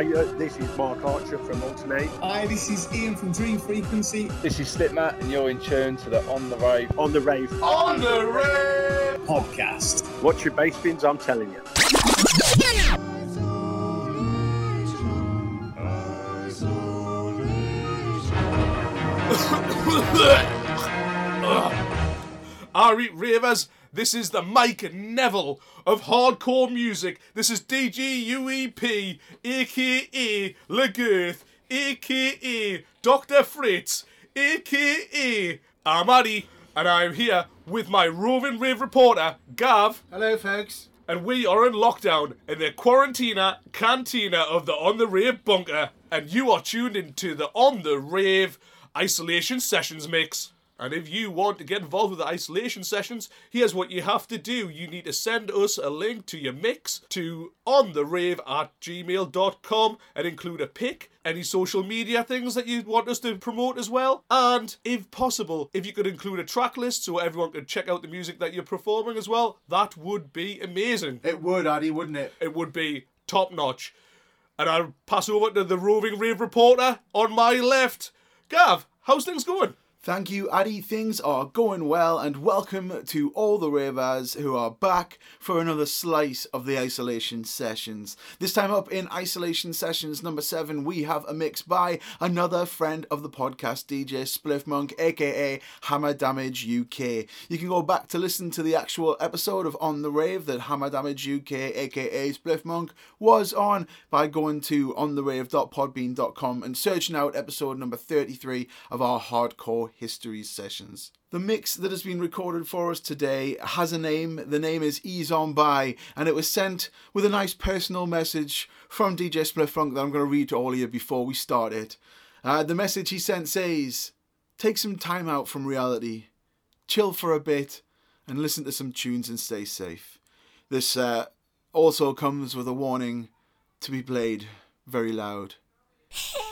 Hi, uh, this is Mark Archer from Altern-8. Hi, this is Ian from Dream Frequency. This is Slipmatt, and you're in tune to the On the Rave. On the rave. On the Rave podcast. Watch your bass bins, I'm telling you. Alright, ravers, this is the Mike Neville of hardcore music. This is DGUEP, aka Legirth, aka Dr. Fritz, aka I'm Addy, and I'm here with my roving rave reporter, Gav. Hello, folks. And we are in lockdown in the quarantina cantina of the On the Rave bunker, and you are tuned into the On the Rave isolation sessions mix. And if you want to get involved with the isolation sessions, here's what you have to do. You need to send us a link to your mix to ontherave at gmail.com and include a pic, any social media things that you want us to promote as well. And if possible, if you could include a track list so everyone could check out the music that you're performing as well, that would be amazing. It would, Addy, wouldn't it? It would be top notch. And I'll pass over to the roving rave reporter on my left. Gav, how's things going? Thank you, Addy. Things are going well, and welcome to all the ravers who are back for another slice of the isolation sessions. This time up in isolation sessions number seven, we have a mix by another friend of the podcast, DJ Spliff Monk, aka Hammer Damage UK. You can go back to listen to the actual episode of On the Rave that Hammer Damage UK, aka Spliff Monk, was on by going to ontherave.podbean.com and searching out episode number 33 of our hardcore history sessions. The mix that has been recorded for us today has a name. The name is Ease On By, and it was sent with a nice personal message from DJ Split Funk that I'm going to read to all of you before we start it. Uh, the message he sent says, Take some time out from reality, chill for a bit, and listen to some tunes and stay safe. This uh, also comes with a warning to be played very loud.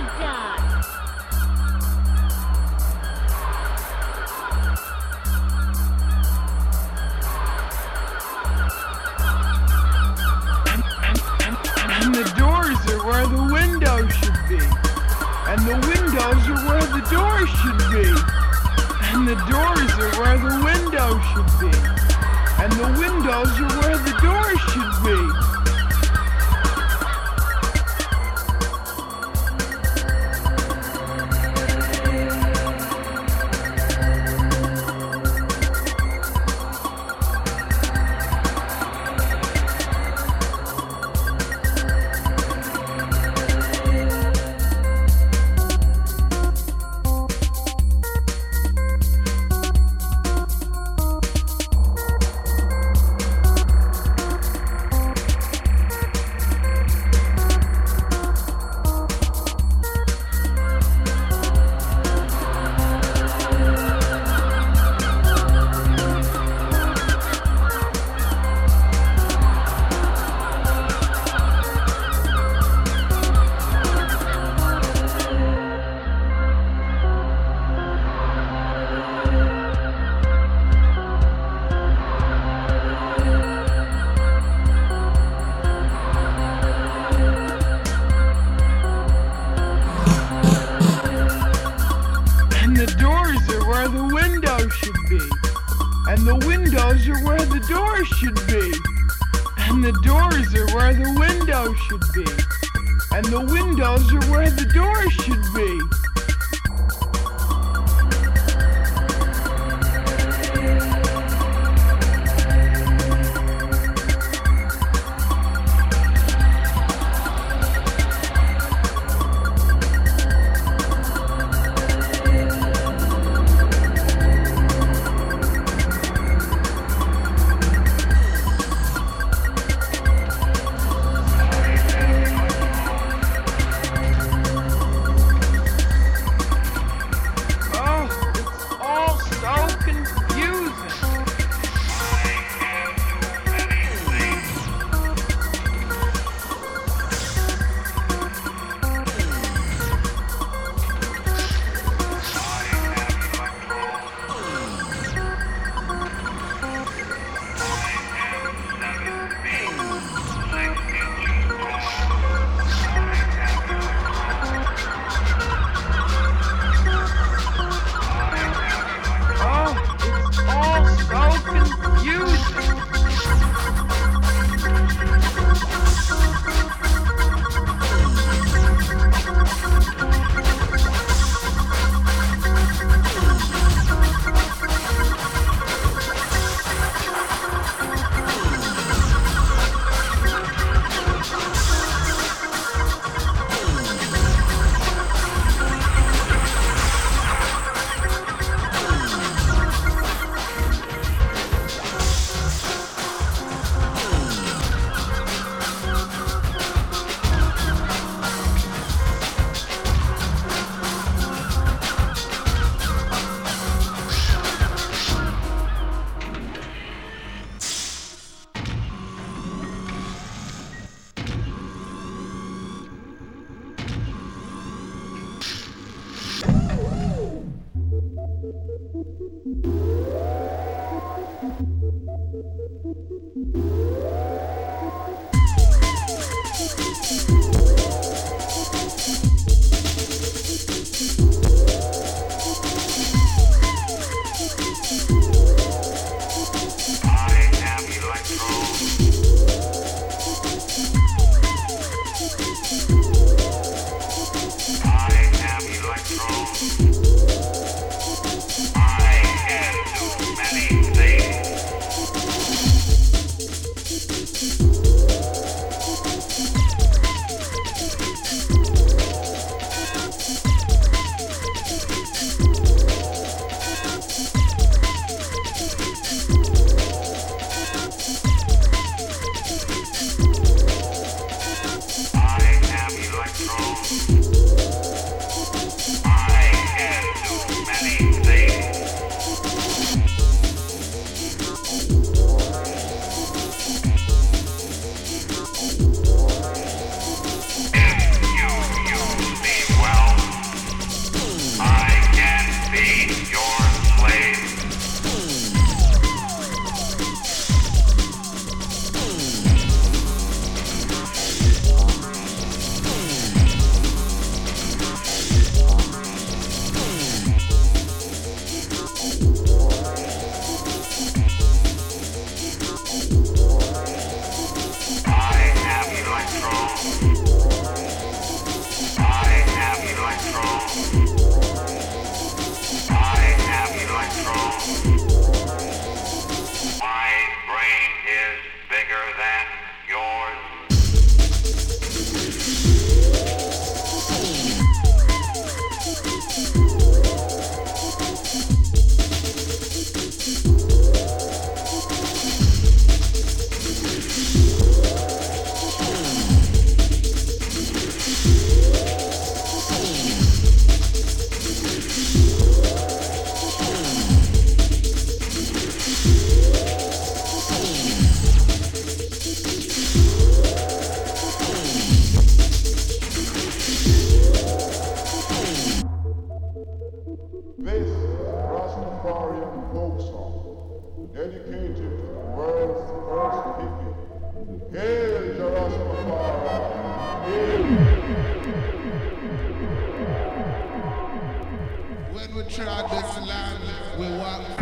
to die. Dedicated to the world's first hippie. Hail Jerusalem! Hail, When we trod this land, we walk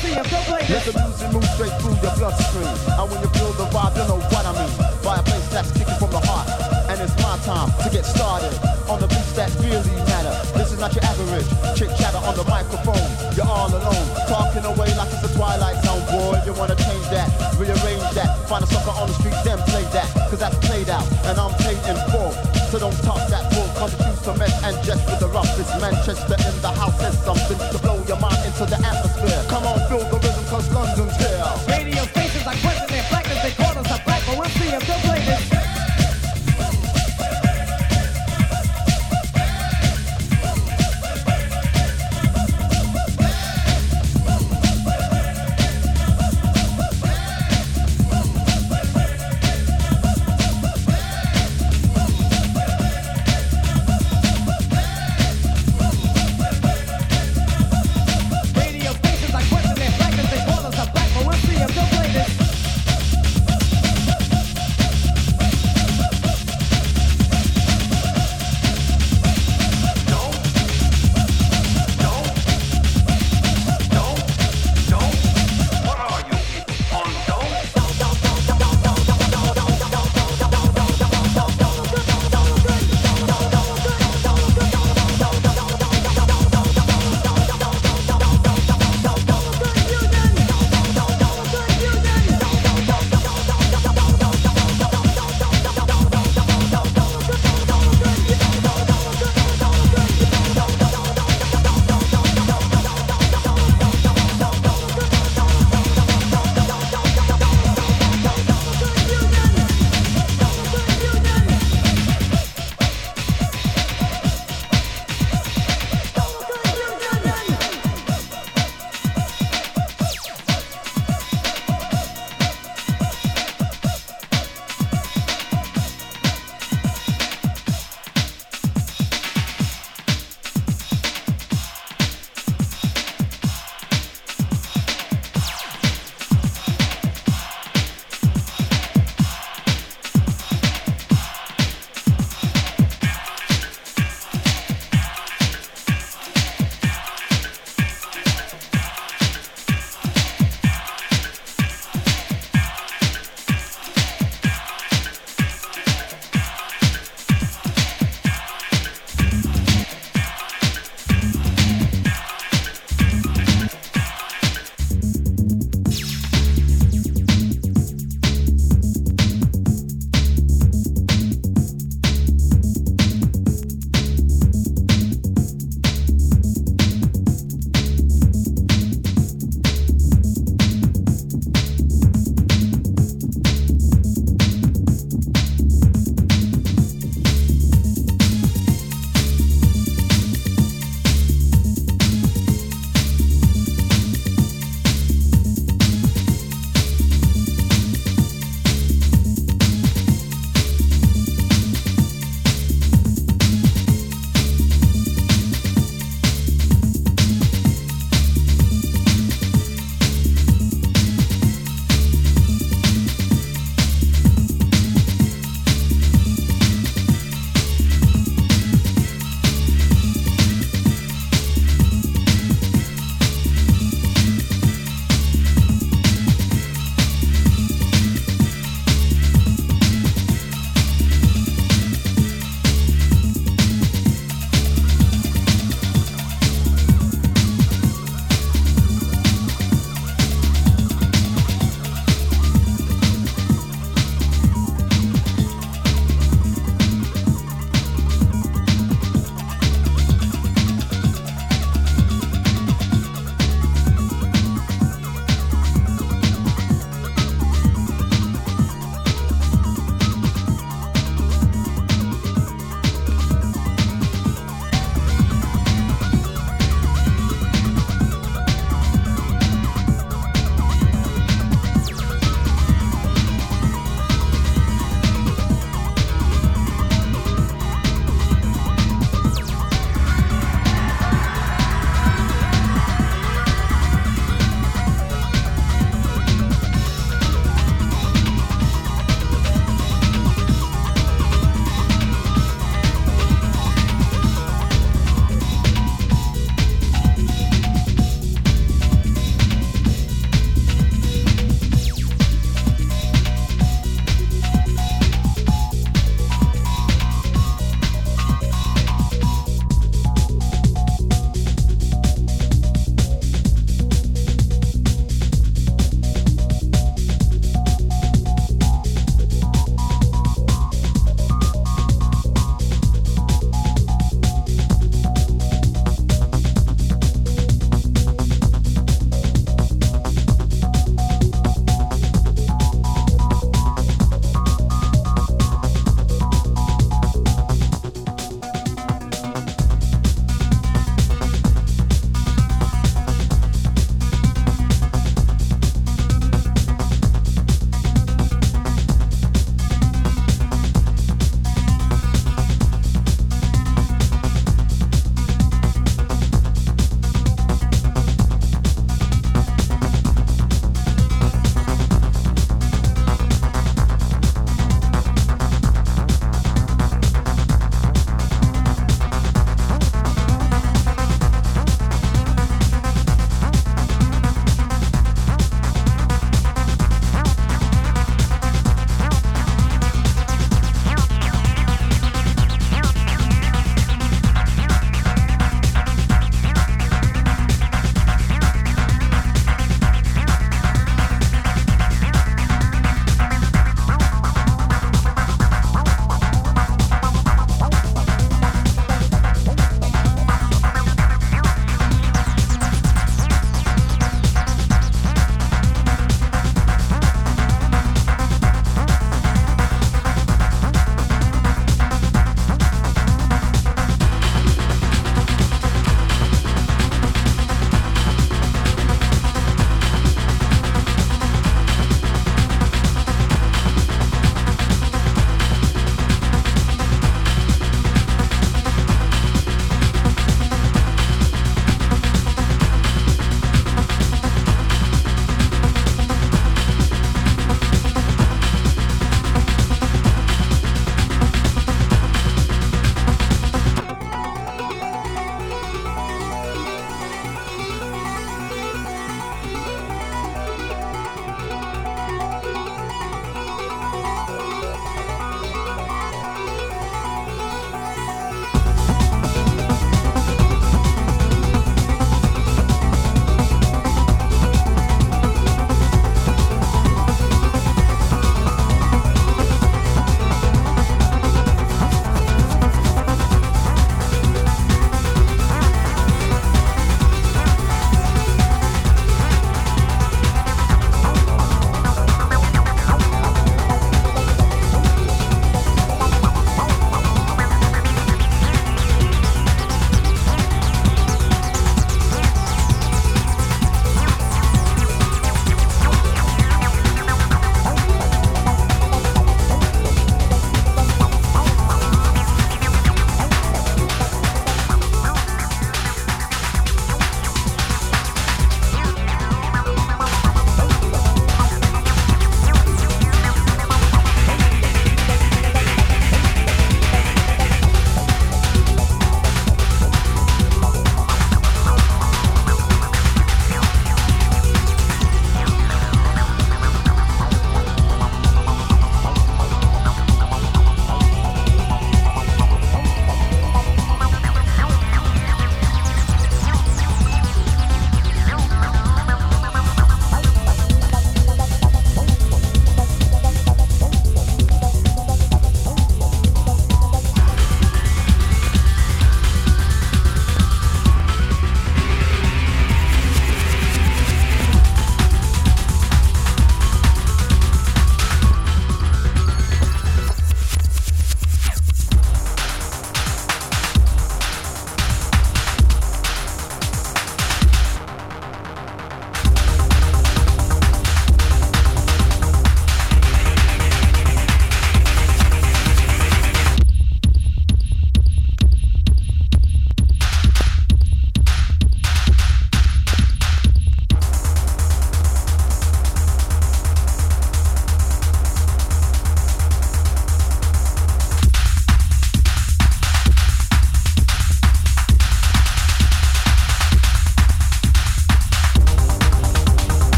see him, so play Let the music move straight through your bloodstream. And when you feel the vibe, you know what I mean. By a place that's kicking from the heart. And it's my time to get started on the beats that really matter. This is not your average chit chatter on the microphone. You're all alone, talking away like it's a twilight zone, boy. You wanna change that, rearrange that, find a sucker on the street, then play that. Cause that's played out, and I'm paid in full. So don't talk that cement and just with the roughest Manchester in the house says something to blow your mind into the atmosphere. Come on, feel the rhythm, cause London's here.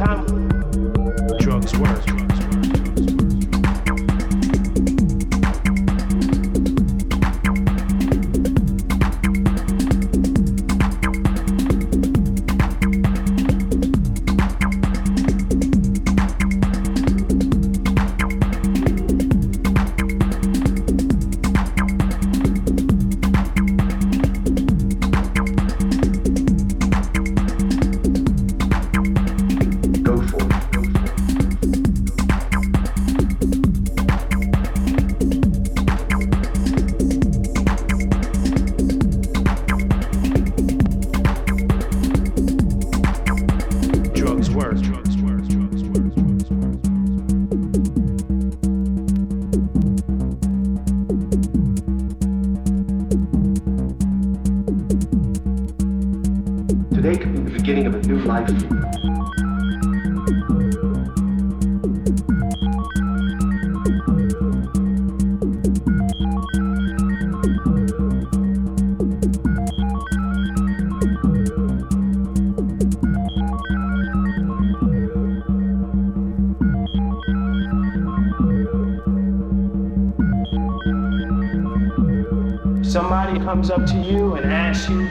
Time. Comes up to you and asks you,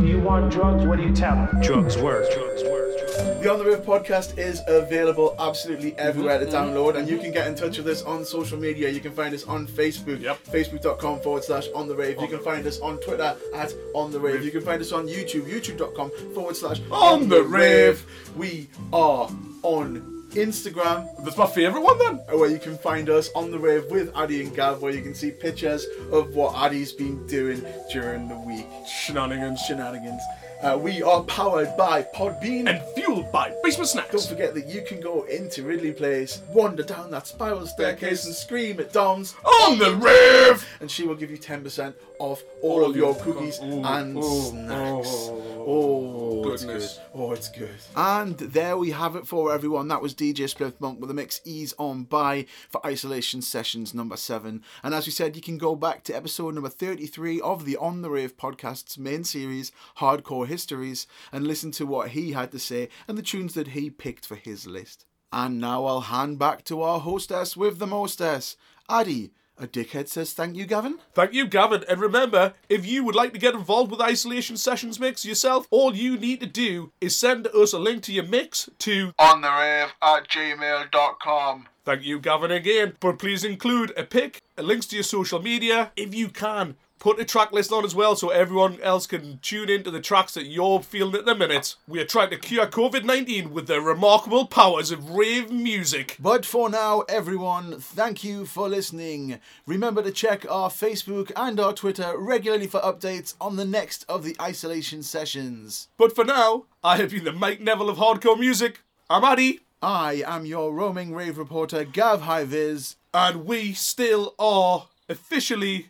do you want drugs? What do you tell them? Drugs work. Drugs work. The On the Rave podcast is available absolutely everywhere Mm-hmm. to download, and you can get in touch with us on social media. You can find us on Facebook, Yep. facebook.com forward slash on the rave. You can find us on Twitter at on the rave. You can find us on YouTube, youtube.com forward slash On the Rave. We are on Instagram, That's my favourite one then. where you can find us on the rave with Addy and Gav, where you can see pictures of what Addy's been doing during the week. Shenanigans. Shenanigans. Uh, we are powered by Podbean. And fueled by Basement Snacks. Don't forget that you can go into Ridley Place, wander down that spiral staircase, and scream at Dom's, On the Rave! and she will give you 10% off all of your cookies Ooh, and ooh, snacks. oh, Oh, goodness. it's good. Oh, it's good. And there we have it for everyone. That was DJ Spliff Monk with a mix Ease On By for Isolation Sessions number 7. And as we said, you can go back to episode number 33 of the On the Rave podcast's main series, Hardcore Histories, and listen to what he had to say and the tunes that he picked for his list. And now I'll hand back to our hostess with the mostess, Addy. A dickhead says thank you, Gavin. Thank you, Gavin. And remember, if you would like to get involved with Isolation Sessions Mix yourself, all you need to do is send us a link to your mix to On the rave at gmail.com. Thank you, Gavin, again. But please include a pic, links to your social media, if you can. Put a track list on as well so everyone else can tune into the tracks that you're feeling at the minute. We are trying to cure COVID 19 with the remarkable powers of rave music. But for now, everyone, thank you for listening. Remember to check our Facebook and our Twitter regularly for updates on the next of the isolation sessions. But for now, I have been the Mike Neville of hardcore music. I'm Addy, I am your roaming rave reporter, Gav Highviz. and we still are officially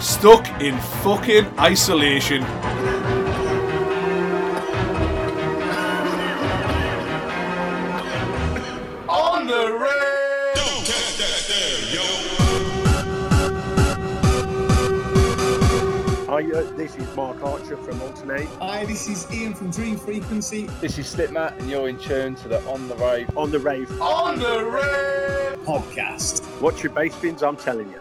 stuck in fucking isolation. On the rail! Hi, uh, this is Mark Archer from Altern-8. Hi, this is Ian from Dream Frequency. This is Slipmatt, and you're in tune to the On the Rave On the rave. On the rail! podcast. Watch your bass bins, I'm telling you.